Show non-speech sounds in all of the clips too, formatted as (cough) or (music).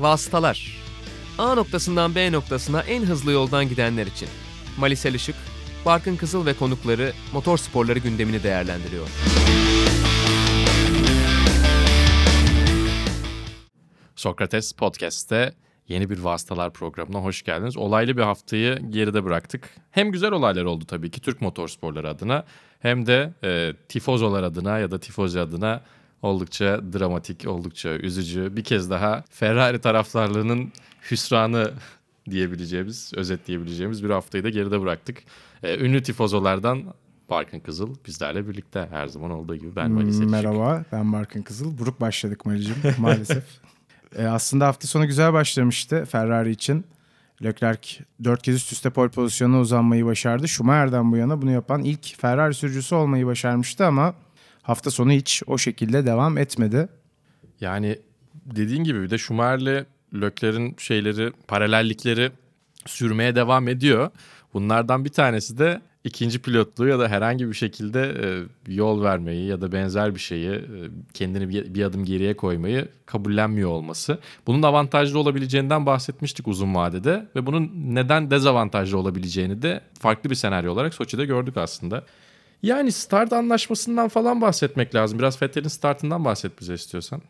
Vasıtalar A noktasından B noktasına en hızlı yoldan gidenler için. Malisel Işık, Barkın Kızıl ve konukları motor sporları gündemini değerlendiriyor. Sokrates Podcast'te yeni bir vasıtalar programına hoş geldiniz. Olaylı bir haftayı geride bıraktık. Hem güzel olaylar oldu tabii ki Türk motorsporları adına hem de e, tifozolar adına ya da tifozi adına oldukça dramatik, oldukça üzücü. Bir kez daha Ferrari taraftarlığının hüsranı (laughs) diyebileceğimiz, özetleyebileceğimiz bir haftayı da geride bıraktık. E, ünlü tifozolardan Barkın Kızıl bizlerle birlikte her zaman olduğu gibi ben Mali Selçuk. Merhaba ben Barkın Kızıl. Buruk başladık Mali'cim (laughs) maalesef. e, aslında hafta sonu güzel başlamıştı Ferrari için. Leclerc 4 kez üst üste pole pozisyonuna uzanmayı başardı. Schumacher'den bu yana bunu yapan ilk Ferrari sürücüsü olmayı başarmıştı ama hafta sonu hiç o şekilde devam etmedi. Yani dediğin gibi bir de Schumacher'le Leclerc'in şeyleri, paralellikleri sürmeye devam ediyor. Bunlardan bir tanesi de ikinci pilotluğu ya da herhangi bir şekilde e, yol vermeyi ya da benzer bir şeyi e, kendini bir adım geriye koymayı kabullenmiyor olması. Bunun avantajlı olabileceğinden bahsetmiştik uzun vadede ve bunun neden dezavantajlı olabileceğini de farklı bir senaryo olarak Soçi'de gördük aslında. Yani start anlaşmasından falan bahsetmek lazım. Biraz Vettel'in startından bahset bize istiyorsan.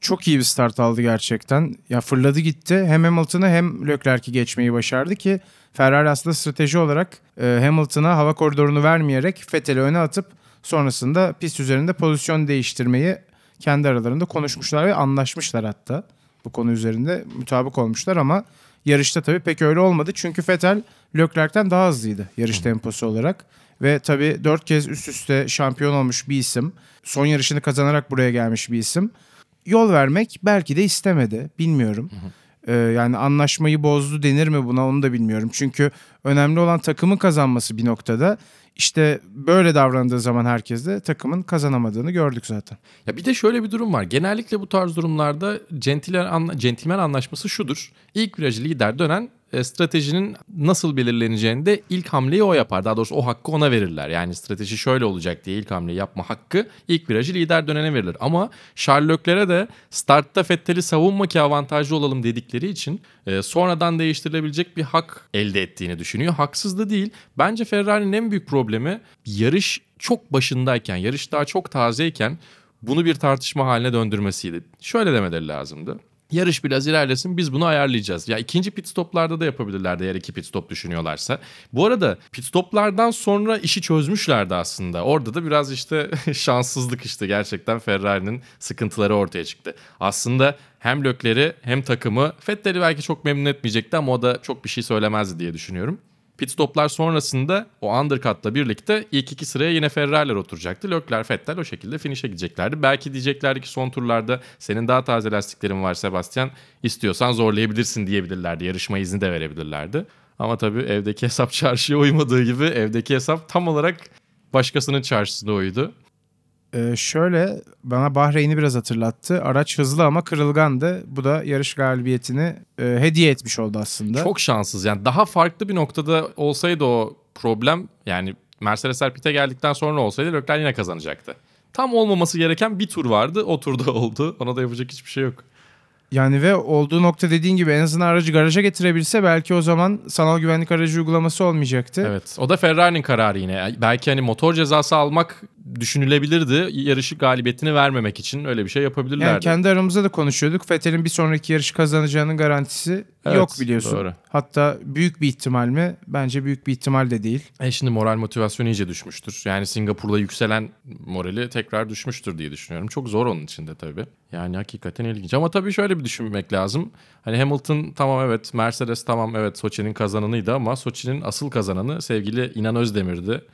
Çok iyi bir start aldı gerçekten. Ya fırladı gitti. Hem Hamilton'ı hem Leclerc'i geçmeyi başardı ki Ferrari aslında strateji olarak e, Hamilton'a hava koridorunu vermeyerek Vettel'i öne atıp sonrasında pist üzerinde pozisyon değiştirmeyi kendi aralarında konuşmuşlar ve anlaşmışlar hatta. Bu konu üzerinde mutabık olmuşlar ama yarışta tabii pek öyle olmadı. Çünkü Vettel Leclerc'ten daha hızlıydı yarış temposu olarak. Ve tabii dört kez üst üste şampiyon olmuş bir isim. Son yarışını kazanarak buraya gelmiş bir isim. Yol vermek belki de istemedi. Bilmiyorum. Ee, yani anlaşmayı bozdu denir mi buna onu da bilmiyorum. Çünkü önemli olan takımın kazanması bir noktada. İşte böyle davrandığı zaman herkes de takımın kazanamadığını gördük zaten. Ya bir de şöyle bir durum var. Genellikle bu tarz durumlarda centilmen, anla, centilmen anlaşması şudur. İlk virajı lider dönen e, stratejinin nasıl belirleneceğini de ilk hamleyi o yapar. Daha doğrusu o hakkı ona verirler. Yani strateji şöyle olacak diye ilk hamleyi yapma hakkı ilk virajı lider dönene verilir. Ama Sherlock'lere de startta Fettel'i savunma ki avantajlı olalım dedikleri için e, sonradan değiştirilebilecek bir hak elde ettiğini düşünüyor. Haksız da değil. Bence Ferrari'nin en büyük problemi yarış çok başındayken, yarış daha çok tazeyken bunu bir tartışma haline döndürmesiydi. Şöyle demeleri lazımdı. Yarış biraz ilerlesin biz bunu ayarlayacağız. Ya ikinci pit stoplarda da yapabilirlerdi eğer iki pit stop düşünüyorlarsa. Bu arada pit stoplardan sonra işi çözmüşlerdi aslında. Orada da biraz işte (laughs) şanssızlık işte gerçekten Ferrari'nin sıkıntıları ortaya çıktı. Aslında hem Lökleri hem takımı Vettel'i belki çok memnun etmeyecekti ama o da çok bir şey söylemezdi diye düşünüyorum. Pit stoplar sonrasında o undercut'la birlikte ilk iki sıraya yine Ferrari'ler oturacaktı. Leclerc, Vettel o şekilde finish'e gideceklerdi. Belki diyeceklerdi ki son turlarda senin daha taze lastiklerin var Sebastian. istiyorsan zorlayabilirsin diyebilirlerdi. Yarışma izni de verebilirlerdi. Ama tabii evdeki hesap (laughs) çarşıya uymadığı gibi evdeki hesap tam olarak başkasının çarşısına uydu. Ee, şöyle bana Bahreyn'i biraz hatırlattı. Araç hızlı ama kırılgandı. Bu da yarış galibiyetini e, hediye etmiş oldu aslında. Çok şanssız. Yani daha farklı bir noktada olsaydı o problem yani Mercedesler pite geldikten sonra olsaydı Leclerc yine kazanacaktı. Tam olmaması gereken bir tur vardı. O turda (laughs) oldu. Ona da yapacak hiçbir şey yok. Yani ve olduğu nokta dediğin gibi en azından aracı garaja getirebilse belki o zaman sanal güvenlik aracı uygulaması olmayacaktı. Evet. O da Ferrari'nin kararı yine. Belki hani motor cezası almak düşünülebilirdi. Yarışı galibiyetini vermemek için öyle bir şey yapabilirlerdi. Yani kendi aramızda da konuşuyorduk. Vettel'in bir sonraki yarışı kazanacağının garantisi Evet, yok biliyorsun. doğru. Hatta büyük bir ihtimal mi? Bence büyük bir ihtimal de değil. E şimdi moral motivasyon iyice düşmüştür. Yani Singapur'da yükselen morali tekrar düşmüştür diye düşünüyorum. Çok zor onun için de tabii. Yani hakikaten ilginç. Ama tabii şöyle bir düşünmek lazım. Hani Hamilton tamam evet, Mercedes tamam evet Soçi'nin kazananıydı ama Soçi'nin asıl kazananı sevgili İnan Özdemir'di.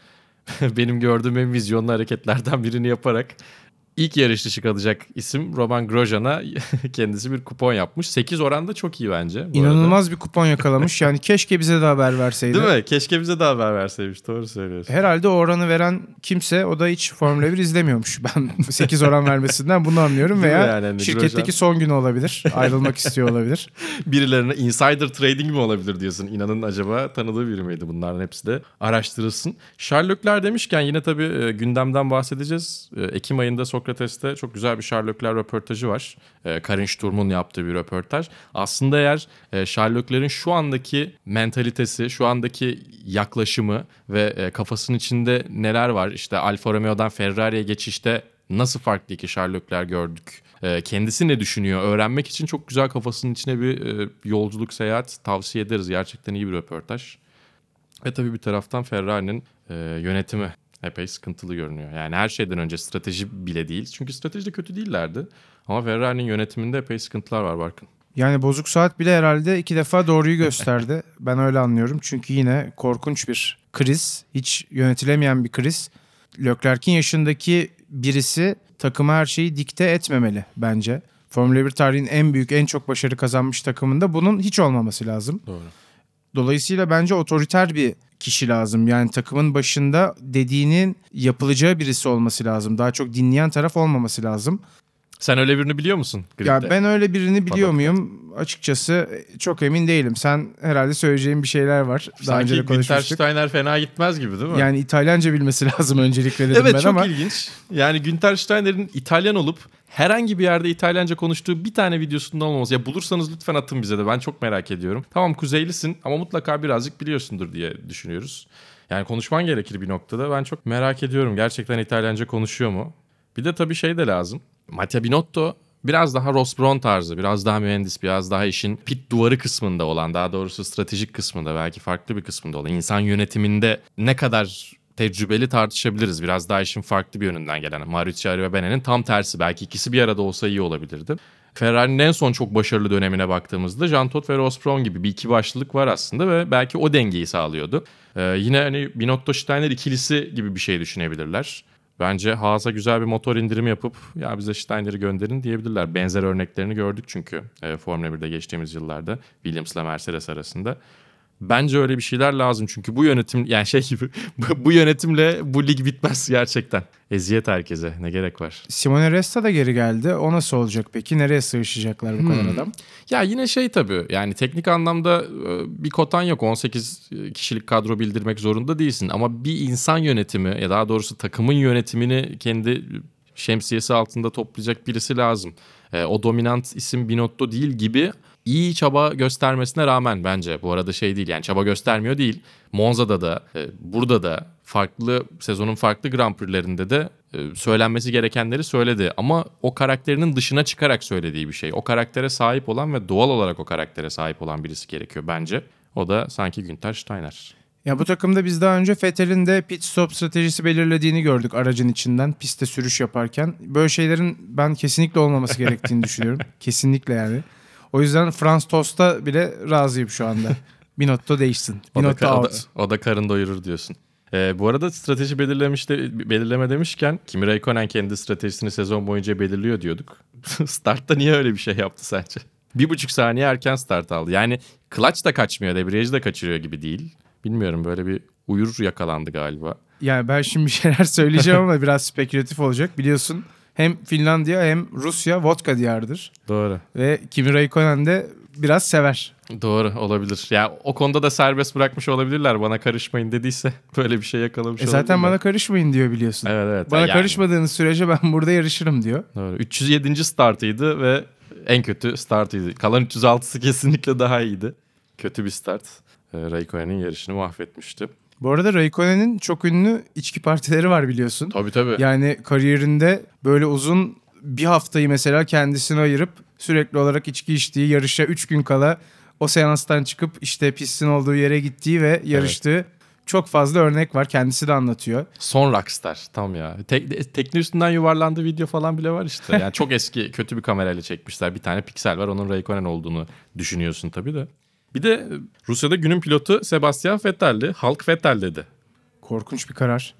Benim gördüğüm en vizyonlu hareketlerden birini yaparak ilk yarış dışı kalacak isim Roman Grosjean'a (laughs) kendisi bir kupon yapmış. 8 oranda çok iyi bence. bu arada. İnanılmaz bir kupon yakalamış. Yani keşke bize de haber verseydi. Değil mi? Keşke bize de haber verseymiş. Doğru söylüyorsun. Herhalde o oranı veren kimse o da hiç Formula 1 izlemiyormuş. Ben (laughs) 8 oran vermesinden bunu anlıyorum Değil veya yani? Hani şirketteki Grosjean- son günü olabilir. Ayrılmak istiyor olabilir. (laughs) Birilerine insider trading mi olabilir diyorsun? İnanın acaba tanıdığı biri miydi? Bunların hepsi de araştırılsın. Sherlockler demişken yine tabii e, gündemden bahsedeceğiz. E, Ekim ayında Sokrates Sokrates'te çok güzel bir Sherlockler röportajı var. Ee, Karin Sturm'un yaptığı bir röportaj. Aslında eğer e, Sherlocklerin şu andaki mentalitesi, şu andaki yaklaşımı ve e, kafasının içinde neler var? İşte Alfa Romeo'dan Ferrari'ye geçişte nasıl farklı iki Sherlockler gördük? E, kendisi ne düşünüyor? Öğrenmek için çok güzel kafasının içine bir e, yolculuk, seyahat tavsiye ederiz. Gerçekten iyi bir röportaj. Ve tabii bir taraftan Ferrari'nin e, yönetimi epey sıkıntılı görünüyor. Yani her şeyden önce strateji bile değil. Çünkü strateji de kötü değillerdi. Ama Ferrari'nin yönetiminde epey sıkıntılar var Barkın. Yani bozuk saat bile herhalde iki defa doğruyu gösterdi. (laughs) ben öyle anlıyorum. Çünkü yine korkunç bir kriz. Hiç yönetilemeyen bir kriz. Leclerc'in yaşındaki birisi takıma her şeyi dikte etmemeli bence. Formula 1 tarihinin en büyük, en çok başarı kazanmış takımında bunun hiç olmaması lazım. Doğru. Dolayısıyla bence otoriter bir kişi lazım. Yani takımın başında dediğinin yapılacağı birisi olması lazım. Daha çok dinleyen taraf olmaması lazım. Sen öyle birini biliyor musun? Ya Grid'de? ben öyle birini biliyor Paddock'ta. muyum? Açıkçası çok emin değilim. Sen herhalde söyleyeceğin bir şeyler var. Daha Sanki önce de konuşmuştuk. Steiner fena gitmez gibi değil mi? Yani İtalyanca bilmesi (laughs) lazım öncelikle dedim evet ben çok ama. ilginç. Yani Günther Steiner'in İtalyan olup herhangi bir yerde İtalyanca konuştuğu bir tane videosundan olmaması. Ya bulursanız lütfen atın bize de ben çok merak ediyorum. Tamam kuzeylisin ama mutlaka birazcık biliyorsundur diye düşünüyoruz. Yani konuşman gerekir bir noktada. Ben çok merak ediyorum gerçekten İtalyanca konuşuyor mu? Bir de tabii şey de lazım. Mattia Binotto biraz daha Ross Brown tarzı, biraz daha mühendis, biraz daha işin pit duvarı kısmında olan, daha doğrusu stratejik kısmında, belki farklı bir kısmında olan, insan yönetiminde ne kadar tecrübeli tartışabiliriz. Biraz daha işin farklı bir yönünden gelen. Mauricio ve Benet'in tam tersi. Belki ikisi bir arada olsa iyi olabilirdi. Ferrari'nin en son çok başarılı dönemine baktığımızda Jean Todt ve Ross Brown gibi bir iki başlılık var aslında ve belki o dengeyi sağlıyordu. Ee, yine hani Binotto Steiner ikilisi gibi bir şey düşünebilirler. Bence Haas'a güzel bir motor indirimi yapıp ya bize Steiner'i gönderin diyebilirler. Benzer örneklerini gördük çünkü e, Formula 1'de geçtiğimiz yıllarda Williams'la Mercedes arasında. Bence öyle bir şeyler lazım çünkü bu yönetim yani şey gibi (laughs) bu- yönetimle bu lig bitmez gerçekten. Eziyet herkese ne gerek var. Simone Resta da geri geldi. O nasıl olacak peki? Nereye sığışacaklar bu kadar Hmm. adam? Ya yine şey tabii yani teknik anlamda e, bir kotan yok. 18 kişilik kadro bildirmek zorunda değilsin. Ama bir insan yönetimi ya daha doğrusu takımın yönetimini kendi şemsiyesi altında toplayacak birisi lazım. E, o dominant isim Binotto değil gibi iyi çaba göstermesine rağmen bence bu arada şey değil yani çaba göstermiyor değil. Monza'da da e, burada da farklı sezonun farklı Grand Prix'lerinde de e, söylenmesi gerekenleri söyledi ama o karakterinin dışına çıkarak söylediği bir şey. O karaktere sahip olan ve doğal olarak o karaktere sahip olan birisi gerekiyor bence. O da sanki Günther Steiner. Ya bu takımda biz daha önce Vettel'in de pit stop stratejisi belirlediğini gördük aracın içinden pistte sürüş yaparken. Böyle şeylerin ben kesinlikle olmaması gerektiğini düşünüyorum. (laughs) Kesinlikle yani. O yüzden Frans Tost'a bile razıyım şu anda. (laughs) Binotto değişsin. O da, Binotto o, da, out. o da karın doyurur diyorsun. Ee, bu arada strateji belirlemiş de, belirleme demişken Kimi Räikkönen kendi stratejisini sezon boyunca belirliyor diyorduk. (laughs) Startta niye öyle bir şey yaptı sence? Bir buçuk saniye erken start aldı. Yani clutch da kaçmıyor, debriyajı da kaçırıyor gibi değil. Bilmiyorum böyle bir uyur yakalandı galiba. Yani ben şimdi bir şeyler söyleyeceğim ama (laughs) biraz spekülatif olacak. Biliyorsun hem Finlandiya hem Rusya vodka diyarıdır. Doğru. Ve Kimi Räikkönen de biraz sever. Doğru olabilir. Ya o konuda da serbest bırakmış olabilirler. Bana karışmayın dediyse (laughs) böyle bir şey yakalamış E zaten bana karışmayın diyor biliyorsun. Evet evet. Bana Yani- karışmadığınız sürece ben burada yarışırım diyor. Doğru. 307. startıydı ve en kötü startıydı. Kalan 306'sı kesinlikle daha iyiydi. Kötü bir start. Ee, Raikkonen'in yarışını mahvetmişti. Bu arada Raikkonen'in çok ünlü içki partileri var biliyorsun. Tabii tabii. Yani kariyerinde böyle uzun bir haftayı mesela kendisine ayırıp sürekli olarak içki içtiği, yarışa 3 gün kala o seanstan çıkıp işte pistin olduğu yere gittiği ve yarıştığı çok fazla örnek var. Kendisi de anlatıyor. Son rockstar tam ya. Tek, tekne üstünden yuvarlandığı video falan bile var işte. Yani çok eski (laughs) kötü bir kamerayla çekmişler. Bir tane piksel var onun Raikkonen olduğunu düşünüyorsun tabii de. Bir de Rusya'da günün pilotu Sebastian Vettel'di. Halk Vettel dedi. Korkunç bir karar.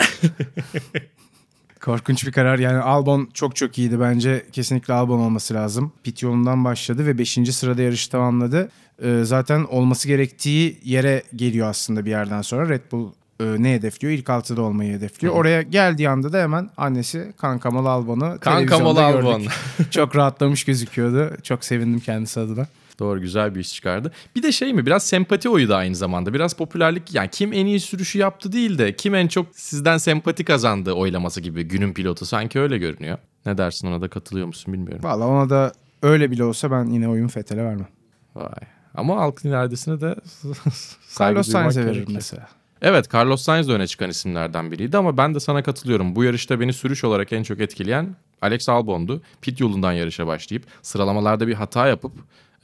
Korkunç bir karar. Yani Albon çok çok iyiydi. Bence kesinlikle Albon olması lazım. Pit yolundan başladı ve 5. sırada yarışı tamamladı. Ee, zaten olması gerektiği yere geliyor aslında bir yerden sonra. Red Bull e, ne hedefliyor? İlk altıda olmayı hedefliyor. Oraya geldiği anda da hemen annesi Kankamalı Albon'u Kankamalı Albon. çok rahatlamış gözüküyordu. Çok sevindim kendisi adına. Doğru güzel bir iş çıkardı. Bir de şey mi biraz sempati oyu da aynı zamanda. Biraz popülerlik yani kim en iyi sürüşü yaptı değil de kim en çok sizden sempati kazandı oylaması gibi günün pilotu sanki öyle görünüyor. Ne dersin ona da katılıyor musun bilmiyorum. Valla ona da öyle bile olsa ben yine oyun Fethel'e vermem. Vay. Ama halkın iradesine de (laughs) saygı Carlos Sainz'e veririm mesela. Evet Carlos Sainz de öne çıkan isimlerden biriydi ama ben de sana katılıyorum. Bu yarışta beni sürüş olarak en çok etkileyen Alex Albon'du. Pit yolundan yarışa başlayıp sıralamalarda bir hata yapıp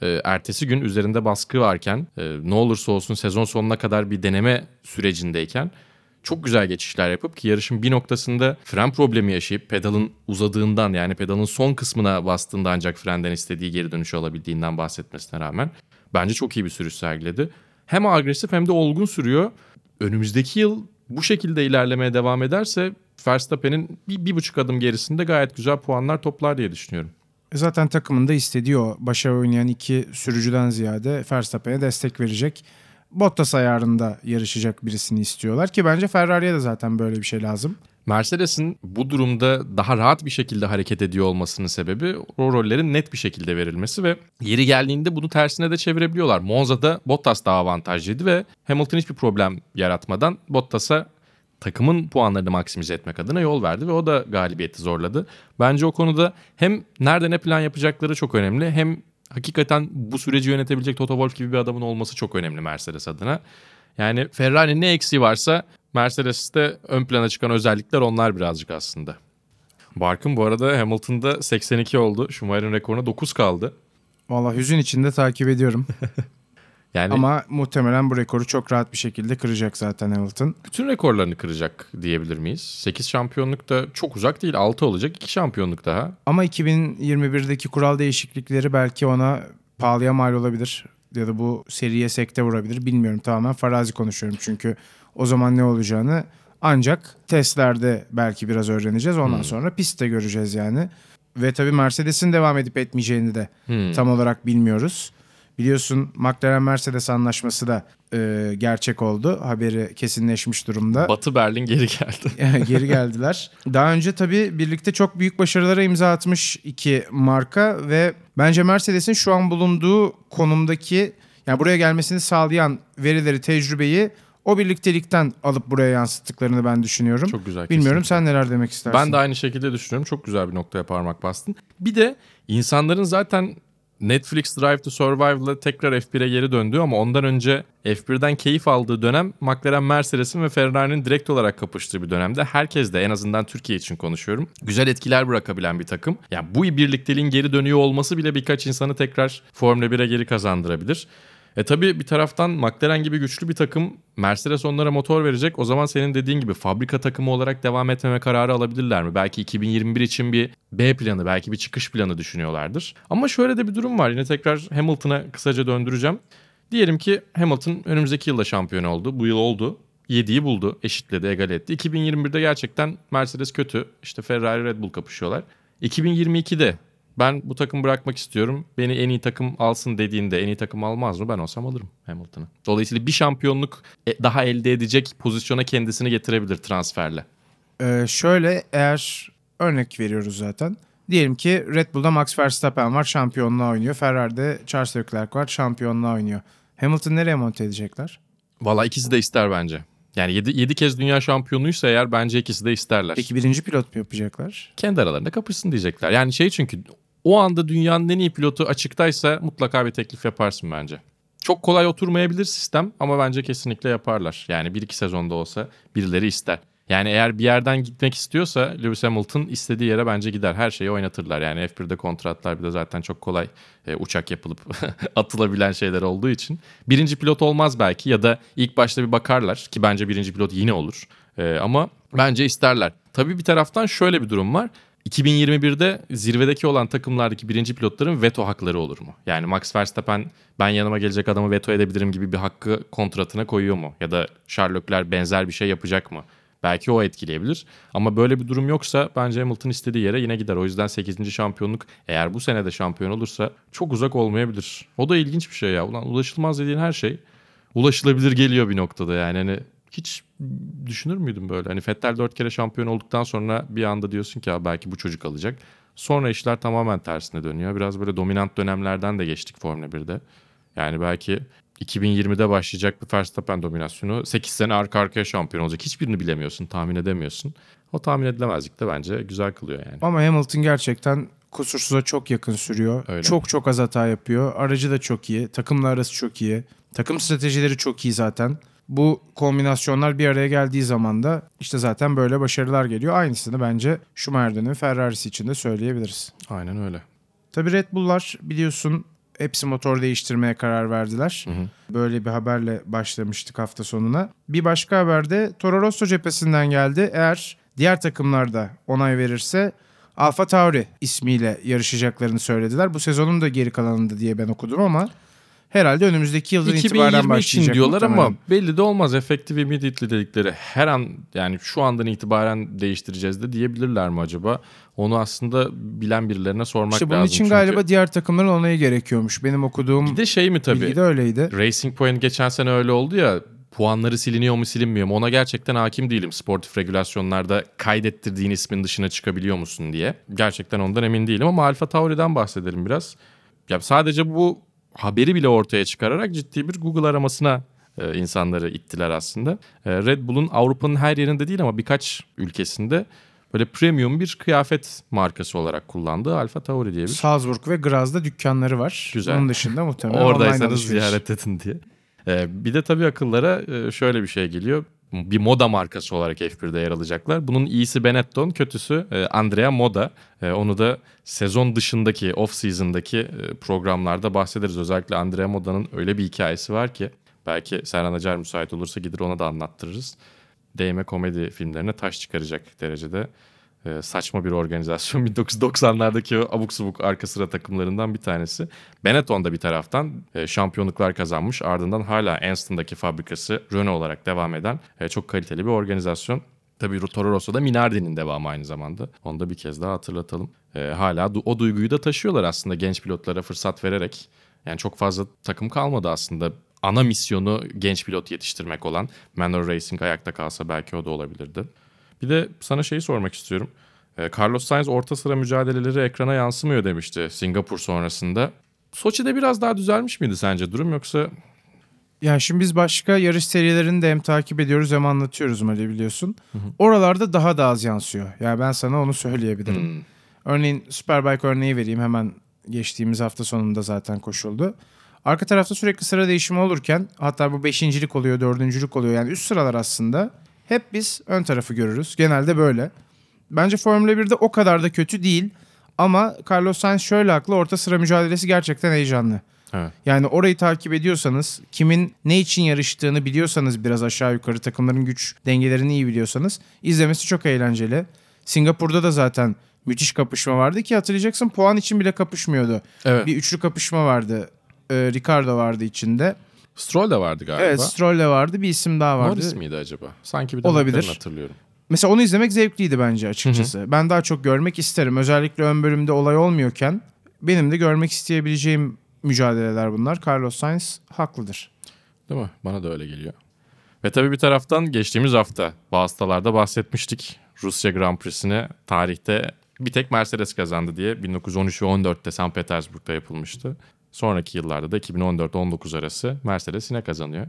e, ertesi gün üzerinde baskı varken e, ne olursa olsun sezon sonuna kadar bir deneme sürecindeyken çok güzel geçişler yapıp ki yarışın bir noktasında fren problemi yaşayıp pedalın uzadığından yani pedalın son kısmına bastığında ancak frenden istediği geri dönüşü alabildiğinden bahsetmesine rağmen bence çok iyi bir sürüş sergiledi. Hem agresif hem de olgun sürüyor. Önümüzdeki yıl bu şekilde ilerlemeye devam ederse Verstappen'in bir, bir buçuk adım gerisinde gayet güzel puanlar toplar diye düşünüyorum. E Zaten takımın da istediği o. Başa oynayan iki sürücüden ziyade Verstappen'e destek verecek. Bottas ayarında yarışacak birisini istiyorlar ki bence Ferrari'ye de zaten böyle bir şey lazım. Mercedes'in bu durumda daha rahat bir şekilde hareket ediyor olmasının sebebi o rollerin net bir şekilde verilmesi ve yeri geldiğinde bunu tersine de çevirebiliyorlar. Monza'da Bottas daha avantajlıydı ve Hamilton hiçbir problem yaratmadan Bottas'a takımın puanlarını maksimize etmek adına yol verdi ve o da galibiyeti zorladı. Bence o konuda hem nerede ne plan yapacakları çok önemli hem hakikaten bu süreci yönetebilecek Toto Wolff gibi bir adamın olması çok önemli Mercedes adına. Yani Ferrari'nin ne eksiği varsa Mercedes'te ön plana çıkan özellikler onlar birazcık aslında. Barkın bu arada Hamilton'da 82 oldu. Schumacher'in rekoruna 9 kaldı. Valla hüzün içinde takip ediyorum. (laughs) Yani Ama muhtemelen bu rekoru çok rahat bir şekilde kıracak zaten Hamilton. bütün rekorlarını kıracak diyebilir miyiz? 8 şampiyonluk da çok uzak değil. 6 olacak. 2 şampiyonluk daha. Ama 2021'deki kural değişiklikleri belki ona pahalıya mal olabilir. Ya da bu seriye sekte vurabilir. Bilmiyorum tamamen farazi konuşuyorum çünkü o zaman ne olacağını ancak testlerde belki biraz öğreneceğiz. Ondan sonra pistte göreceğiz yani. Ve tabii Mercedes'in devam edip etmeyeceğini de tam olarak bilmiyoruz. Biliyorsun McLaren Mercedes anlaşması da e, gerçek oldu. Haberi kesinleşmiş durumda. Batı Berlin geri geldi. (laughs) geri geldiler. Daha önce tabii birlikte çok büyük başarılara imza atmış iki marka ve bence Mercedes'in şu an bulunduğu konumdaki yani buraya gelmesini sağlayan verileri, tecrübeyi o birliktelikten alıp buraya yansıttıklarını ben düşünüyorum. Çok güzel. Bilmiyorum kesinlikle. sen neler demek istersin? Ben de aynı şekilde düşünüyorum. Çok güzel bir noktaya parmak bastın. Bir de insanların zaten Netflix Drive to Survive'la tekrar F1'e geri döndüğü ama ondan önce F1'den keyif aldığı dönem McLaren Mercedes'in ve Ferrari'nin direkt olarak kapıştığı bir dönemde. Herkes de en azından Türkiye için konuşuyorum. Güzel etkiler bırakabilen bir takım. Yani bu birlikteliğin geri dönüyor olması bile birkaç insanı tekrar Formula 1'e geri kazandırabilir. E tabii bir taraftan McLaren gibi güçlü bir takım Mercedes onlara motor verecek. O zaman senin dediğin gibi fabrika takımı olarak devam etmeme kararı alabilirler mi? Belki 2021 için bir B planı, belki bir çıkış planı düşünüyorlardır. Ama şöyle de bir durum var. Yine tekrar Hamilton'a kısaca döndüreceğim. Diyelim ki Hamilton önümüzdeki yılda şampiyon oldu. Bu yıl oldu. 7'yi buldu, eşitledi, egal etti. 2021'de gerçekten Mercedes kötü. İşte Ferrari, Red Bull kapışıyorlar. 2022'de ben bu takımı bırakmak istiyorum. Beni en iyi takım alsın dediğinde en iyi takım almaz mı? Ben olsam alırım Hamilton'ı. Dolayısıyla bir şampiyonluk e- daha elde edecek pozisyona kendisini getirebilir transferle. Ee, şöyle eğer örnek veriyoruz zaten. Diyelim ki Red Bull'da Max Verstappen var şampiyonluğa oynuyor. Ferrari'de Charles Leclerc var şampiyonluğa oynuyor. Hamilton nereye monte edecekler? Valla ikisi de ister bence. Yani 7, 7 kez dünya şampiyonuysa eğer bence ikisi de isterler. Peki birinci pilot mu yapacaklar? Kendi aralarında kapışsın diyecekler. Yani şey çünkü o anda dünyanın en iyi pilotu açıktaysa mutlaka bir teklif yaparsın bence. Çok kolay oturmayabilir sistem ama bence kesinlikle yaparlar. Yani bir iki sezonda olsa birileri ister. Yani eğer bir yerden gitmek istiyorsa Lewis Hamilton istediği yere bence gider. Her şeyi oynatırlar. Yani F1'de kontratlar bir de zaten çok kolay e, uçak yapılıp (laughs) atılabilen şeyler olduğu için. Birinci pilot olmaz belki ya da ilk başta bir bakarlar ki bence birinci pilot yine olur. E, ama bence isterler. Tabii bir taraftan şöyle bir durum var. 2021'de zirvedeki olan takımlardaki birinci pilotların veto hakları olur mu? Yani Max Verstappen ben yanıma gelecek adamı veto edebilirim gibi bir hakkı kontratına koyuyor mu? Ya da Leclerc benzer bir şey yapacak mı? Belki o etkileyebilir. Ama böyle bir durum yoksa bence Hamilton istediği yere yine gider. O yüzden 8. şampiyonluk eğer bu sene de şampiyon olursa çok uzak olmayabilir. O da ilginç bir şey ya. Ulan ulaşılmaz dediğin her şey ulaşılabilir geliyor bir noktada yani. Hani hiç düşünür müydün böyle? Hani Vettel 4 kere şampiyon olduktan sonra bir anda diyorsun ki "Aa, belki bu çocuk alacak. Sonra işler tamamen tersine dönüyor. Biraz böyle dominant dönemlerden de geçtik Formula 1'de. Yani belki 2020'de başlayacak bir Verstappen dominasyonu 8 sene arka arkaya şampiyon olacak. Hiçbirini bilemiyorsun, tahmin edemiyorsun. O tahmin edilemezlik de bence güzel kılıyor yani. Ama Hamilton gerçekten kusursuza çok yakın sürüyor. Öyle. Çok çok az hata yapıyor. Aracı da çok iyi. Takımla arası çok iyi. Takım stratejileri çok iyi zaten. Bu kombinasyonlar bir araya geldiği zaman da işte zaten böyle başarılar geliyor. Aynısını bence Schumacher dönemi Ferrari'si için de söyleyebiliriz. Aynen öyle. Tabii Red Bull'lar biliyorsun hepsi motor değiştirmeye karar verdiler. Böyle bir haberle başlamıştık hafta sonuna. Bir başka haber de Toro Rosso cephesinden geldi. Eğer diğer takımlar da onay verirse Alfa Tauri ismiyle yarışacaklarını söylediler. Bu sezonun da geri kalanında diye ben okudum ama herhalde önümüzdeki yıldan itibaren 2020 başlayacak. için diyorlar ama belli de olmaz. Effective immediately dedikleri her an yani şu andan itibaren değiştireceğiz de diyebilirler mi acaba? Onu aslında bilen birilerine sormak İşte lazım. bunun için Çünkü galiba diğer takımların onayı gerekiyormuş. Benim okuduğum bir de şey mi tabii? bilgi de öyleydi. Racing Point geçen sene öyle oldu ya puanları siliniyor mu silinmiyor mu ona gerçekten hakim değilim. Sportif regülasyonlarda kaydettirdiğin ismin dışına çıkabiliyor musun diye. Gerçekten ondan emin değilim ama Alfa Tauri'den bahsedelim biraz. Ya sadece bu haberi bile ortaya çıkararak ciddi bir Google aramasına e, insanları ittiler aslında. E, Red Bull'un Avrupa'nın her yerinde değil ama birkaç ülkesinde böyle premium bir kıyafet markası olarak kullandığı Alfa Tauri diye bir Salzburg ve Graz'da dükkanları var. Güzel. Onun dışında muhtemelen Oradaysanız ziyaret edin diye. Ee, bir de tabii akıllara e, şöyle bir şey geliyor. Bir moda markası olarak F1'de yer alacaklar. Bunun iyisi Benetton, kötüsü e, Andrea Moda. E, onu da sezon dışındaki, off season'daki e, programlarda bahsederiz. Özellikle Andrea Moda'nın öyle bir hikayesi var ki belki Serhan Acar müsait olursa gider ona da anlattırırız. Değme komedi filmlerine taş çıkaracak derecede e, saçma bir organizasyon. (laughs) 1990'lardaki o abuk subuk arka sıra takımlarından bir tanesi. Benetton da bir taraftan e, şampiyonluklar kazanmış. Ardından hala Anston'daki fabrikası Renault olarak devam eden e, çok kaliteli bir organizasyon. Tabii Toro Rosso da Minardi'nin devamı aynı zamanda. Onu da bir kez daha hatırlatalım. E, hala du- o duyguyu da taşıyorlar aslında genç pilotlara fırsat vererek. Yani çok fazla takım kalmadı aslında. Ana misyonu genç pilot yetiştirmek olan Manor Racing ayakta kalsa belki o da olabilirdi. Bir de sana şeyi sormak istiyorum. Ee, Carlos Sainz orta sıra mücadeleleri ekrana yansımıyor demişti Singapur sonrasında. Soçi'de biraz daha düzelmiş miydi sence durum yoksa Yani şimdi biz başka yarış serilerini de hem takip ediyoruz hem anlatıyoruz Mali biliyorsun. Oralarda daha da az yansıyor. Yani ben sana onu söyleyebilirim. Hmm. Örneğin Superbike örneği vereyim hemen geçtiğimiz hafta sonunda zaten koşuldu. Arka tarafta sürekli sıra değişimi olurken hatta bu beşincilik oluyor, dördüncülük oluyor. Yani üst sıralar aslında hep biz ön tarafı görürüz. Genelde böyle. Bence Formula 1'de o kadar da kötü değil. Ama Carlos Sainz şöyle haklı. Orta sıra mücadelesi gerçekten heyecanlı. Evet. Yani orayı takip ediyorsanız, kimin ne için yarıştığını biliyorsanız biraz aşağı yukarı takımların güç dengelerini iyi biliyorsanız izlemesi çok eğlenceli. Singapur'da da zaten müthiş kapışma vardı ki hatırlayacaksın puan için bile kapışmıyordu. Evet. Bir üçlü kapışma vardı. Ee, Ricardo vardı içinde. Stroll de vardı galiba. Evet Stroll de vardı bir isim daha vardı. Norris miydi acaba? Sanki bir de Olabilir. Hatırlıyorum. Mesela onu izlemek zevkliydi bence açıkçası. Ben daha çok görmek isterim. Özellikle ön bölümde olay olmuyorken benim de görmek isteyebileceğim mücadeleler bunlar. Carlos Sainz haklıdır. Değil mi? Bana da öyle geliyor. Ve tabii bir taraftan geçtiğimiz hafta bazı haftalarda bahsetmiştik. Rusya Grand Prix'sini tarihte bir tek Mercedes kazandı diye 1913 ve 14'te St. Petersburg'da yapılmıştı. Sonraki yıllarda da 2014-19 arası Mercedes yine kazanıyor.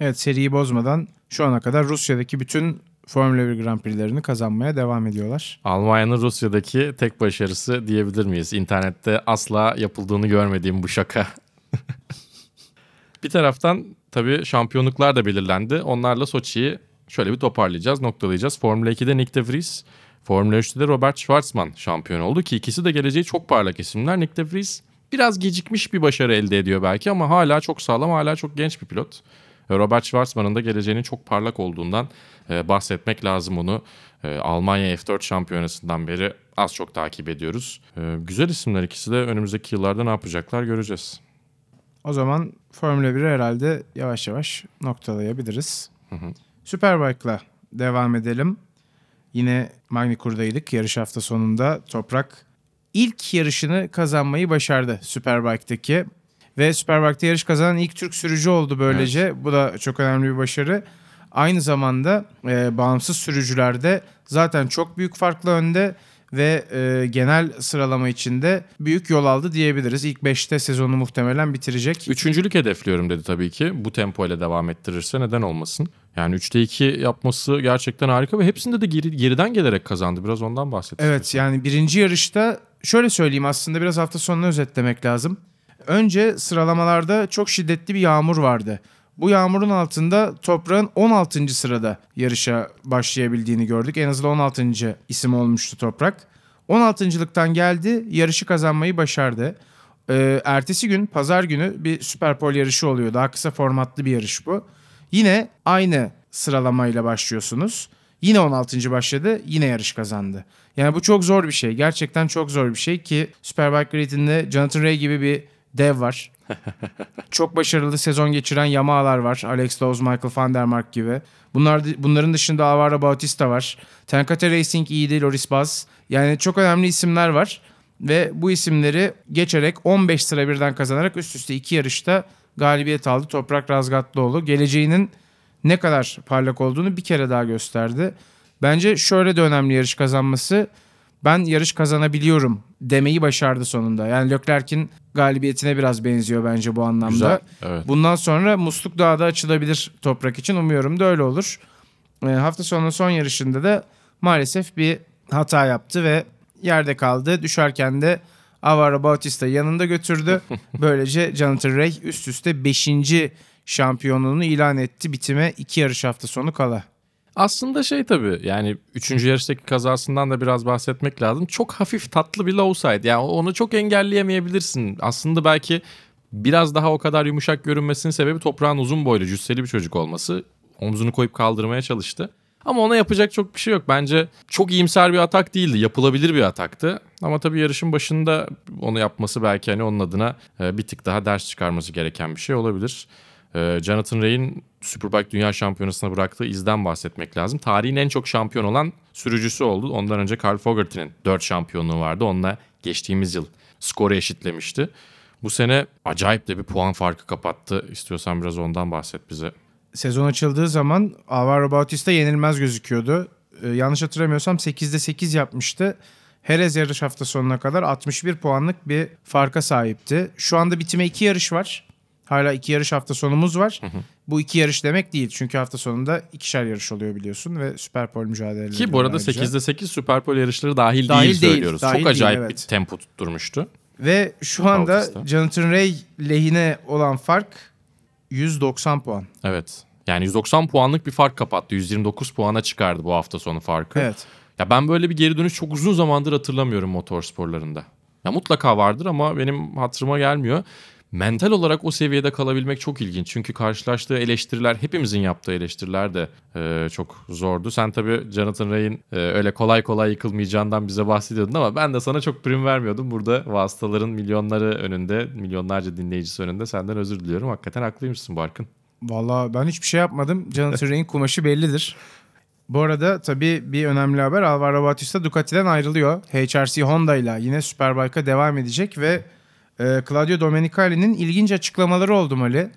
Evet seriyi bozmadan şu ana kadar Rusya'daki bütün Formula 1 Grand Prix'lerini kazanmaya devam ediyorlar. Almanya'nın Rusya'daki tek başarısı diyebilir miyiz? İnternette asla yapıldığını görmediğim bu şaka. (laughs) bir taraftan tabii şampiyonluklar da belirlendi. Onlarla Soçi'yi şöyle bir toparlayacağız, noktalayacağız. Formula 2'de Nick de Vries, Formula 3'te de Robert Schwarzman şampiyon oldu ki ikisi de geleceği çok parlak isimler. Nick de Vries biraz gecikmiş bir başarı elde ediyor belki ama hala çok sağlam, hala çok genç bir pilot. Robert Schwarzman'ın da geleceğinin çok parlak olduğundan e, bahsetmek lazım onu. E, Almanya F4 şampiyonasından beri az çok takip ediyoruz. E, güzel isimler ikisi de önümüzdeki yıllarda ne yapacaklar göreceğiz. O zaman Formula 1'i herhalde yavaş yavaş noktalayabiliriz. Superbike'la devam edelim. Yine Magny-Cour'daydık yarış hafta sonunda. Toprak ilk yarışını kazanmayı başardı Superbike'daki. Ve Superbike'da yarış kazanan ilk Türk sürücü oldu böylece. Bu da çok önemli bir başarı. Aynı zamanda e, bağımsız sürücülerde zaten çok büyük farklı önde ve e, genel sıralama içinde büyük yol aldı diyebiliriz. İlk 5'te sezonu muhtemelen bitirecek. Üçüncülük hedefliyorum dedi tabii ki. Bu tempoyla devam ettirirse neden olmasın. Yani 3'te 2 yapması gerçekten harika ve hepsinde de geri, geriden gelerek kazandı. Biraz ondan bahset. Evet yani birinci yarışta şöyle söyleyeyim aslında biraz hafta sonunu özetlemek lazım. Önce sıralamalarda çok şiddetli bir yağmur vardı. Bu yağmurun altında Toprak'ın 16. sırada yarışa başlayabildiğini gördük. En azından 16. isim olmuştu Toprak. 16.lıktan geldi, yarışı kazanmayı başardı. Ee, ertesi gün, pazar günü bir Süper Pol yarışı oluyor. Daha kısa formatlı bir yarış bu. Yine aynı sıralamayla başlıyorsunuz. Yine 16. başladı, yine yarış kazandı. Yani bu çok zor bir şey. Gerçekten çok zor bir şey ki Superbike Grid'inde Jonathan Ray gibi bir dev var. (laughs) çok başarılı sezon geçiren Yamaha'lar var. Alex Lowe's, Michael van der Mark gibi. Bunlar bunların dışında Alvaro Bautista var. Tenkate Racing iyi değil, Loris Baz. Yani çok önemli isimler var. Ve bu isimleri geçerek 15 sıra birden kazanarak üst üste iki yarışta galibiyet aldı. Toprak Razgatlıoğlu geleceğinin ne kadar parlak olduğunu bir kere daha gösterdi. Bence şöyle de önemli yarış kazanması. Ben yarış kazanabiliyorum demeyi başardı sonunda. Yani Leclerc'in galibiyetine biraz benziyor bence bu anlamda. Güzel, evet. Bundan sonra musluk daha da açılabilir toprak için. Umuyorum da öyle olur. E, hafta sonu son yarışında da maalesef bir hata yaptı ve yerde kaldı. Düşerken de Alvaro Bautista yanında götürdü. (laughs) Böylece Jonathan Ray üst üste 5. şampiyonluğunu ilan etti. Bitime 2 yarış hafta sonu kala. Aslında şey tabii yani 3. yarıştaki kazasından da biraz bahsetmek lazım. Çok hafif tatlı bir low side. Yani onu çok engelleyemeyebilirsin. Aslında belki biraz daha o kadar yumuşak görünmesinin sebebi toprağın uzun boylu cüsseli bir çocuk olması. Omzunu koyup kaldırmaya çalıştı. Ama ona yapacak çok bir şey yok. Bence çok iyimser bir atak değildi. Yapılabilir bir ataktı. Ama tabii yarışın başında onu yapması belki hani onun adına bir tık daha ders çıkarması gereken bir şey olabilir. Jonathan Ray'in Superbike Dünya Şampiyonası'na bıraktığı izden bahsetmek lazım. Tarihin en çok şampiyon olan sürücüsü oldu. Ondan önce Carl Fogarty'nin 4 şampiyonluğu vardı. Onunla geçtiğimiz yıl skoru eşitlemişti. Bu sene acayip de bir puan farkı kapattı. İstiyorsan biraz ondan bahset bize. Sezon açıldığı zaman Alvaro Bautista yenilmez gözüküyordu. Ee, yanlış hatırlamıyorsam 8'de 8 yapmıştı. Herez yarış hafta sonuna kadar 61 puanlık bir farka sahipti. Şu anda bitime 2 yarış var. Hala iki yarış hafta sonumuz var. Hı hı. Bu iki yarış demek değil. Çünkü hafta sonunda ikişer yarış oluyor biliyorsun ve Süperpol mücadeleleri. Ki bu arada ayrıca. 8'de 8 Süperpol yarışları dahil, dahil değil, değil söylüyoruz. Dahil Çok değil, acayip evet. bir tempo tutturmuştu. Ve şu anda Bautista. Jonathan Ray lehine olan fark 190 puan. Evet. Yani 190 puanlık bir fark kapattı. 129 puana çıkardı bu hafta sonu farkı. Evet. Ya ben böyle bir geri dönüş çok uzun zamandır hatırlamıyorum motor sporlarında. Ya mutlaka vardır ama benim hatırıma gelmiyor mental olarak o seviyede kalabilmek çok ilginç. Çünkü karşılaştığı eleştiriler, hepimizin yaptığı eleştiriler de e, çok zordu. Sen tabii Jonathan Ray'in e, öyle kolay kolay yıkılmayacağından bize bahsediyordun ama ben de sana çok prim vermiyordum. Burada vasıtaların milyonları önünde, milyonlarca dinleyicisi önünde senden özür diliyorum. Hakikaten haklıymışsın Barkın. Valla ben hiçbir şey yapmadım. Jonathan Ray'in kumaşı bellidir. Bu arada tabii bir önemli haber Alvaro Bautista Ducati'den ayrılıyor. HRC Honda ile yine Superbike'a devam edecek ve e, Claudio Domenicali'nin ilginç açıklamaları oldu Mali.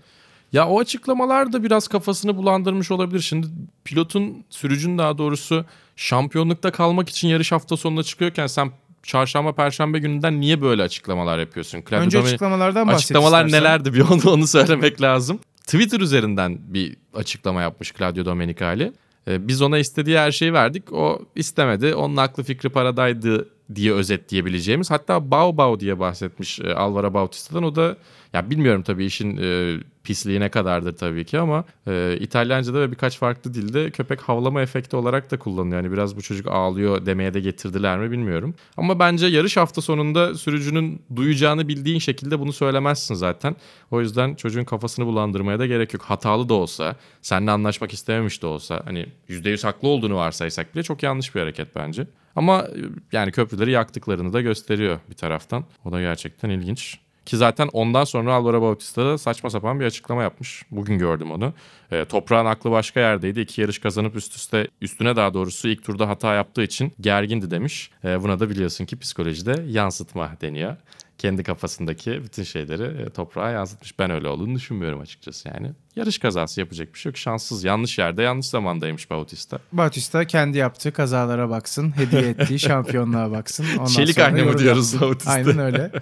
Ya o açıklamalar da biraz kafasını bulandırmış olabilir. Şimdi pilotun, sürücün daha doğrusu şampiyonlukta kalmak için yarış hafta sonunda çıkıyorken sen çarşamba perşembe gününden niye böyle açıklamalar yapıyorsun? Claudio Önce Domenic... açıklamalardan bahset Açıklamalar istersen. nelerdi bir onu, onu söylemek lazım. Twitter üzerinden bir açıklama yapmış Claudio Domenicali. Ee, biz ona istediği her şeyi verdik. O istemedi. Onun aklı fikri paradaydı diye özetleyebileceğimiz. Hatta Bao Bao diye bahsetmiş e, Alvaro Bautista'dan. O da ya bilmiyorum tabii işin e, pisliği ne kadardır tabii ki ama e, İtalyanca'da ve birkaç farklı dilde köpek havlama efekti olarak da kullanılıyor. Yani biraz bu çocuk ağlıyor demeye de getirdiler mi bilmiyorum. Ama bence yarış hafta sonunda sürücünün duyacağını bildiğin şekilde bunu söylemezsin zaten. O yüzden çocuğun kafasını bulandırmaya da gerek yok. Hatalı da olsa, seninle anlaşmak istememiş de olsa hani %100 haklı olduğunu varsaysak bile çok yanlış bir hareket bence. Ama yani köprüleri yaktıklarını da gösteriyor bir taraftan. O da gerçekten ilginç. Ki zaten ondan sonra Alvaro Bautista da saçma sapan bir açıklama yapmış. Bugün gördüm onu. E, toprağın aklı başka yerdeydi. İki yarış kazanıp üst üste üstüne daha doğrusu ilk turda hata yaptığı için gergindi demiş. E, buna da biliyorsun ki psikolojide yansıtma deniyor. kendi kafasındaki bütün şeyleri e, toprağa yansıtmış. Ben öyle olduğunu düşünmüyorum açıkçası yani. Yarış kazası yapacak bir şey yok. Şanssız. Yanlış yerde yanlış zamandaymış Bautista. Bautista kendi yaptığı kazalara baksın. Hediye ettiği (laughs) şampiyonluğa baksın. Ondan Çelik mi yorum diyoruz. Bautista? Aynen öyle. (laughs)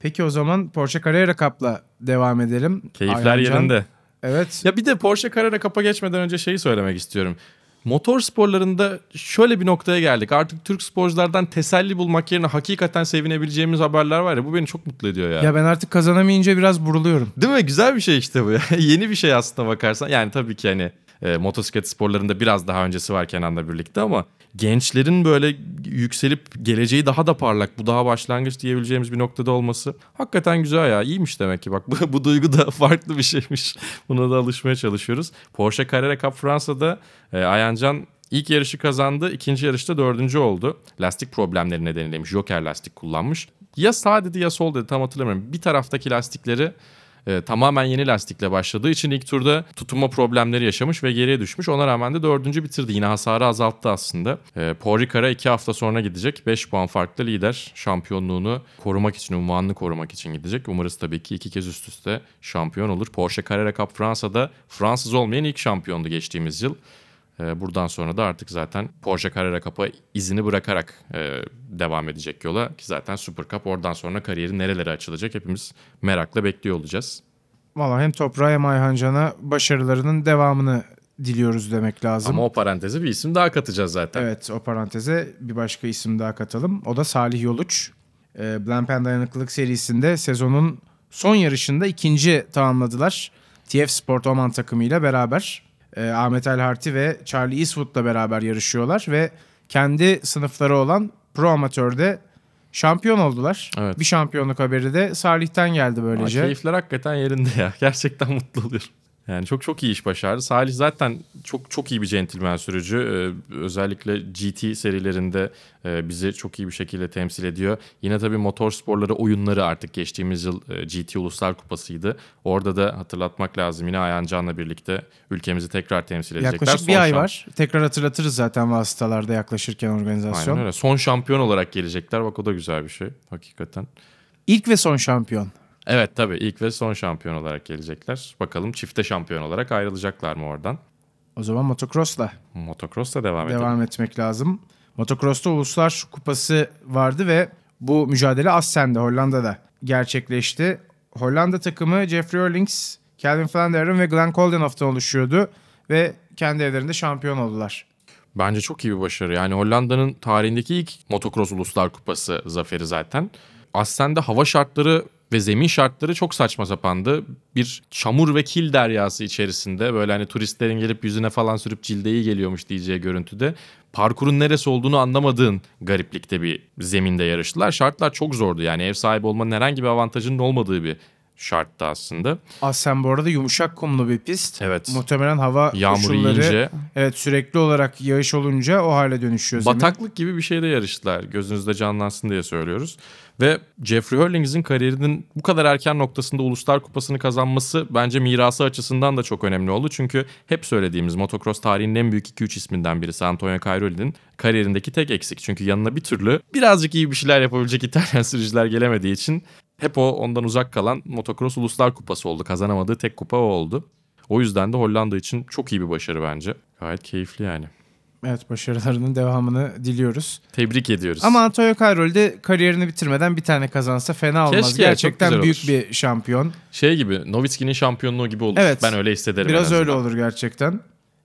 Peki o zaman Porsche Carrera Cup'la devam edelim. Keyifler Ayhancan- yerinde. Evet. Ya bir de Porsche Carrera Cup'a geçmeden önce şeyi söylemek istiyorum. Motor sporlarında şöyle bir noktaya geldik. Artık Türk sporculardan teselli bulmak yerine hakikaten sevinebileceğimiz haberler var ya. Bu beni çok mutlu ediyor ya. Ya ben artık kazanamayınca biraz buruluyorum. Değil mi? Güzel bir şey işte bu ya. (laughs) Yeni bir şey aslında bakarsan. Yani tabii ki hani e, motosiklet sporlarında biraz daha öncesi var Kenan'la birlikte ama gençlerin böyle yükselip geleceği daha da parlak, bu daha başlangıç diyebileceğimiz bir noktada olması hakikaten güzel ya. İyiymiş demek ki. Bak bu, bu duygu da (laughs) farklı bir şeymiş. Buna da alışmaya çalışıyoruz. Porsche Carrera Cup Fransa'da e, Ayancan İlk yarışı kazandı. ikinci yarışta dördüncü oldu. Lastik problemleri nedeniyleymiş. Joker lastik kullanmış. Ya sağ dedi ya sol dedi tam hatırlamıyorum. Bir taraftaki lastikleri e, tamamen yeni lastikle başladığı için ilk turda tutunma problemleri yaşamış ve geriye düşmüş. Ona rağmen de dördüncü bitirdi. Yine hasarı azalttı aslında. E, Paul Ricard'a iki hafta sonra gidecek. 5 puan farklı lider şampiyonluğunu korumak için, unvanını korumak için gidecek. Umarız tabii ki iki kez üst üste şampiyon olur. Porsche Carrera Cup Fransa'da Fransız olmayan ilk şampiyondu geçtiğimiz yıl. Ee, Buradan sonra da artık zaten Porsche Carrera Cup'a izini bırakarak e, devam edecek yola. Ki zaten Super Cup oradan sonra kariyeri nerelere açılacak hepimiz merakla bekliyor olacağız. Valla hem Toprağa hem Ayhancan'a başarılarının devamını diliyoruz demek lazım. Ama o paranteze bir isim daha katacağız zaten. Evet o paranteze bir başka isim daha katalım. O da Salih Yoluç. Ee, Blampen Dayanıklılık serisinde sezonun son yarışında ikinci tamamladılar. TF Sport Oman takımıyla beraber. Ee, Ahmet El Harti ve Charlie Eastwood'la beraber yarışıyorlar ve kendi sınıfları olan Pro Amatör'de şampiyon oldular. Evet. Bir şampiyonluk haberi de Salih'ten geldi böylece. keyifler hakikaten yerinde ya. Gerçekten mutlu oluyorum. Yani çok çok iyi iş başardı. Salih zaten çok çok iyi bir centilmen sürücü. Ee, özellikle GT serilerinde e, bizi çok iyi bir şekilde temsil ediyor. Yine tabii motor sporları oyunları artık geçtiğimiz yıl e, GT Uluslar Kupası'ydı. Orada da hatırlatmak lazım yine Ayhan Can'la birlikte ülkemizi tekrar temsil edecekler. Yaklaşık bir Son ay şamp- var. Tekrar hatırlatırız zaten vasıtalarda yaklaşırken organizasyon. Aynen öyle. Son şampiyon olarak gelecekler. Bak o da güzel bir şey hakikaten. İlk ve son şampiyon. Evet tabii ilk ve son şampiyon olarak gelecekler. Bakalım çifte şampiyon olarak ayrılacaklar mı oradan? O zaman motocross'la Motocross'ta devam edelim. devam etmek lazım. Motocross'ta Uluslar Kupası vardı ve bu mücadele Assen'de Hollanda'da gerçekleşti. Hollanda takımı Jeffrey Eurlings, Calvin Flanderen ve Glenn Koldenhoff'tan oluşuyordu ve kendi evlerinde şampiyon oldular. Bence çok iyi bir başarı. Yani Hollanda'nın tarihindeki ilk motocross uluslar kupası zaferi zaten. Aslen'de hava şartları ve zemin şartları çok saçma sapandı. Bir çamur ve kil deryası içerisinde böyle hani turistlerin gelip yüzüne falan sürüp cilde iyi geliyormuş diyeceği görüntüde. Parkurun neresi olduğunu anlamadığın gariplikte bir zeminde yarıştılar. Şartlar çok zordu yani ev sahibi olmanın herhangi bir avantajının olmadığı bir şarttı aslında. Assen bu arada yumuşak kumlu bir pist. Evet. Muhtemelen hava Yağmur koşulları yiyince evet sürekli olarak yağış olunca o hale dönüşüyor zemin. Bataklık gibi bir şeyde yarıştılar. Gözünüzde canlansın diye söylüyoruz. Ve Jeffrey Hurlings'in kariyerinin bu kadar erken noktasında Uluslar Kupası'nı kazanması bence mirası açısından da çok önemli oldu. Çünkü hep söylediğimiz motocross tarihinin en büyük 2-3 isminden birisi Antonio Cairoli'nin kariyerindeki tek eksik. Çünkü yanına bir türlü birazcık iyi bir şeyler yapabilecek İtalyan sürücüler gelemediği için hep o ondan uzak kalan motocross Uluslar Kupası oldu. Kazanamadığı tek kupa o oldu. O yüzden de Hollanda için çok iyi bir başarı bence. Gayet keyifli yani. Evet başarılarının devamını diliyoruz. Tebrik ediyoruz. Ama Antonio Cairoli de kariyerini bitirmeden bir tane kazansa fena olmaz. Keşke, Gerçekten büyük olur. bir şampiyon. Şey gibi Novitski'nin şampiyonluğu gibi olur. Evet. Ben öyle hissederim. Biraz öyle olur gerçekten.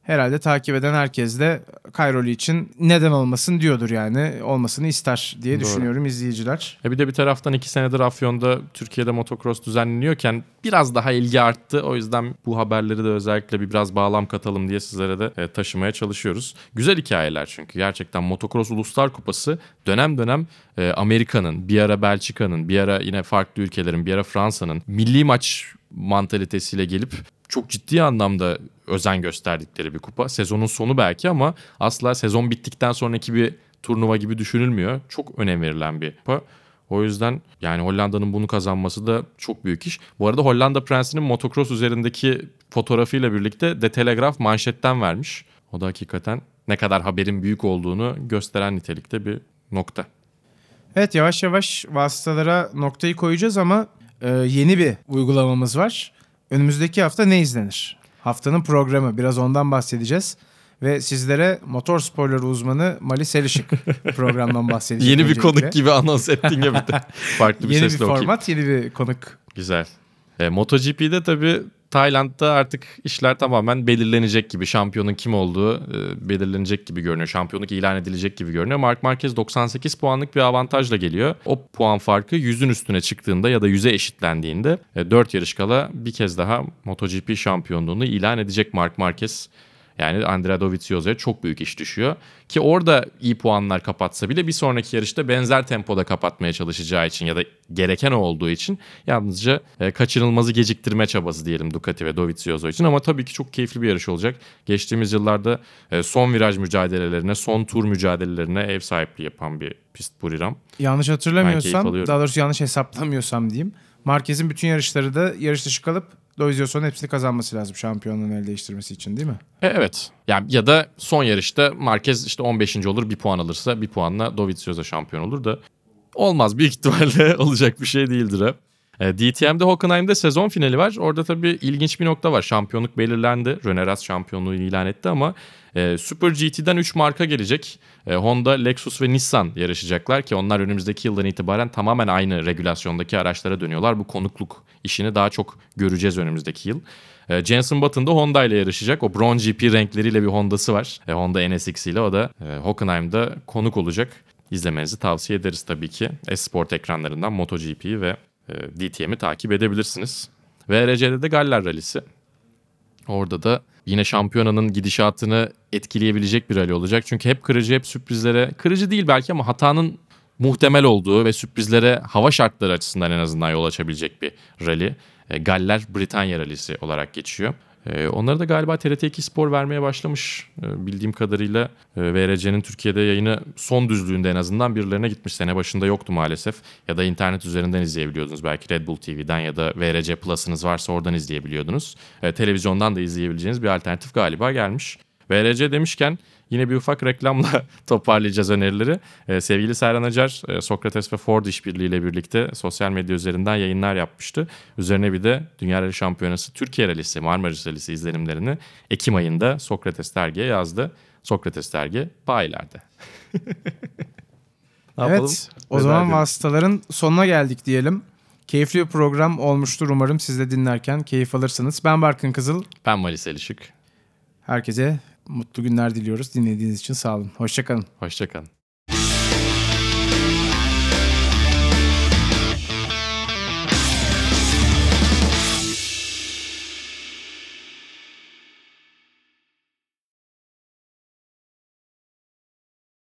Herhalde takip eden herkes de Cairoli için neden olmasın diyordur yani. Olmasını ister diye Doğru. düşünüyorum izleyiciler. E bir de bir taraftan iki senedir Afyon'da Türkiye'de motocross düzenleniyorken biraz daha ilgi arttı. O yüzden bu haberleri de özellikle bir biraz bağlam katalım diye sizlere de e, taşımaya çalışıyoruz. Güzel hikayeler çünkü gerçekten motocross uluslar kupası dönem dönem e, Amerika'nın, bir ara Belçika'nın, bir ara yine farklı ülkelerin, bir ara Fransa'nın milli maç mantalitesiyle gelip çok ciddi anlamda özen gösterdikleri bir kupa. Sezonun sonu belki ama asla sezon bittikten sonraki bir turnuva gibi düşünülmüyor. Çok önem verilen bir kupa. O yüzden yani Hollanda'nın bunu kazanması da çok büyük iş. Bu arada Hollanda Prensi'nin motocross üzerindeki fotoğrafıyla birlikte The Telegraph manşetten vermiş. O da hakikaten ne kadar haberin büyük olduğunu gösteren nitelikte bir nokta. Evet yavaş yavaş vasıtalara noktayı koyacağız ama e, yeni bir uygulamamız var. Önümüzdeki hafta ne izlenir? Haftanın programı biraz ondan bahsedeceğiz. Ve sizlere motor sporları uzmanı Mali Selişik (laughs) programdan bahsedecek. Yeni bir öncelikle. konuk gibi anons ettin ya bir de. (laughs) Farklı bir Yeni bir sesle okuyayım. format, yeni bir konuk. Güzel. E, MotoGP'de tabii Tayland'da artık işler tamamen belirlenecek gibi. Şampiyonun kim olduğu e, belirlenecek gibi görünüyor. Şampiyonluk ilan edilecek gibi görünüyor. Mark Marquez 98 puanlık bir avantajla geliyor. O puan farkı 100'ün üstüne çıktığında ya da 100'e eşitlendiğinde 4 yarış kala bir kez daha MotoGP şampiyonluğunu ilan edecek Mark Marquez. Yani Andrea Dovizioso'ya çok büyük iş düşüyor. Ki orada iyi puanlar kapatsa bile bir sonraki yarışta benzer tempoda kapatmaya çalışacağı için ya da gereken o olduğu için yalnızca e, kaçırılmazı geciktirme çabası diyelim Ducati ve Dovizioso için. Ama tabii ki çok keyifli bir yarış olacak. Geçtiğimiz yıllarda e, son viraj mücadelelerine, son tur mücadelelerine ev sahipliği yapan bir pist Buriram. Yanlış hatırlamıyorsam, daha doğrusu yanlış hesaplamıyorsam diyeyim. Marquez'in bütün yarışları da yarış dışı kalıp Dovizioso'nun hepsini kazanması lazım şampiyonluğun el değiştirmesi için değil mi? E, evet. Yani ya da son yarışta Marquez işte 15. olur bir puan alırsa bir puanla Dovizioso şampiyon olur da olmaz büyük ihtimalle (laughs) olacak bir şey değildir hep. E, DTM'de Hockenheim'de sezon finali var. Orada tabii ilginç bir nokta var. Şampiyonluk belirlendi. Röneras şampiyonluğunu ilan etti ama e, Super GT'den 3 marka gelecek. E, Honda, Lexus ve Nissan yarışacaklar ki onlar önümüzdeki yıldan itibaren tamamen aynı regülasyondaki araçlara dönüyorlar. Bu konukluk işini daha çok göreceğiz önümüzdeki yıl. E, Jenson Button da Honda ile yarışacak. O Bronze GP renkleriyle bir Honda'sı var. Honda NSX ile o da e, Hockenheim'da konuk olacak. İzlemenizi tavsiye ederiz tabii ki. Esport ekranlarından MotoGP'yi ve DTM'i takip edebilirsiniz. VRC'de de Galler Rally'si. Orada da yine şampiyonanın gidişatını etkileyebilecek bir rally olacak. Çünkü hep kırıcı, hep sürprizlere, kırıcı değil belki ama hatanın muhtemel olduğu ve sürprizlere hava şartları açısından en azından yol açabilecek bir rally. E, Galler Britanya Rally'si olarak geçiyor. E, onları da galiba TRT2 Spor vermeye başlamış e, bildiğim kadarıyla. E, VRC'nin Türkiye'de yayını son düzlüğünde en azından birilerine gitmiş. Sene başında yoktu maalesef. Ya da internet üzerinden izleyebiliyordunuz. Belki Red Bull TV'den ya da VRC Plus'ınız varsa oradan izleyebiliyordunuz. E, televizyondan da izleyebileceğiniz bir alternatif galiba gelmiş. VRC demişken yine bir ufak reklamla (laughs) toparlayacağız önerileri. Ee, sevgili Serhan Acar, e, Sokrates ve Ford işbirliğiyle birlikte sosyal medya üzerinden yayınlar yapmıştı. Üzerine bir de Dünya Rally Şampiyonası Türkiye Rally'si, Marmaris Rally'si izlenimlerini Ekim ayında Sokrates dergiye yazdı. Sokrates dergi bayilerde. (laughs) ne yapalım? Evet. O zaman edelim. vasıtaların sonuna geldik diyelim. Keyifli bir program olmuştur umarım siz de dinlerken keyif alırsınız. Ben Barkın Kızıl. Ben Malis Elişik. Herkese mutlu günler diliyoruz. Dinlediğiniz için sağ olun. Hoşçakalın. Hoşçakalın.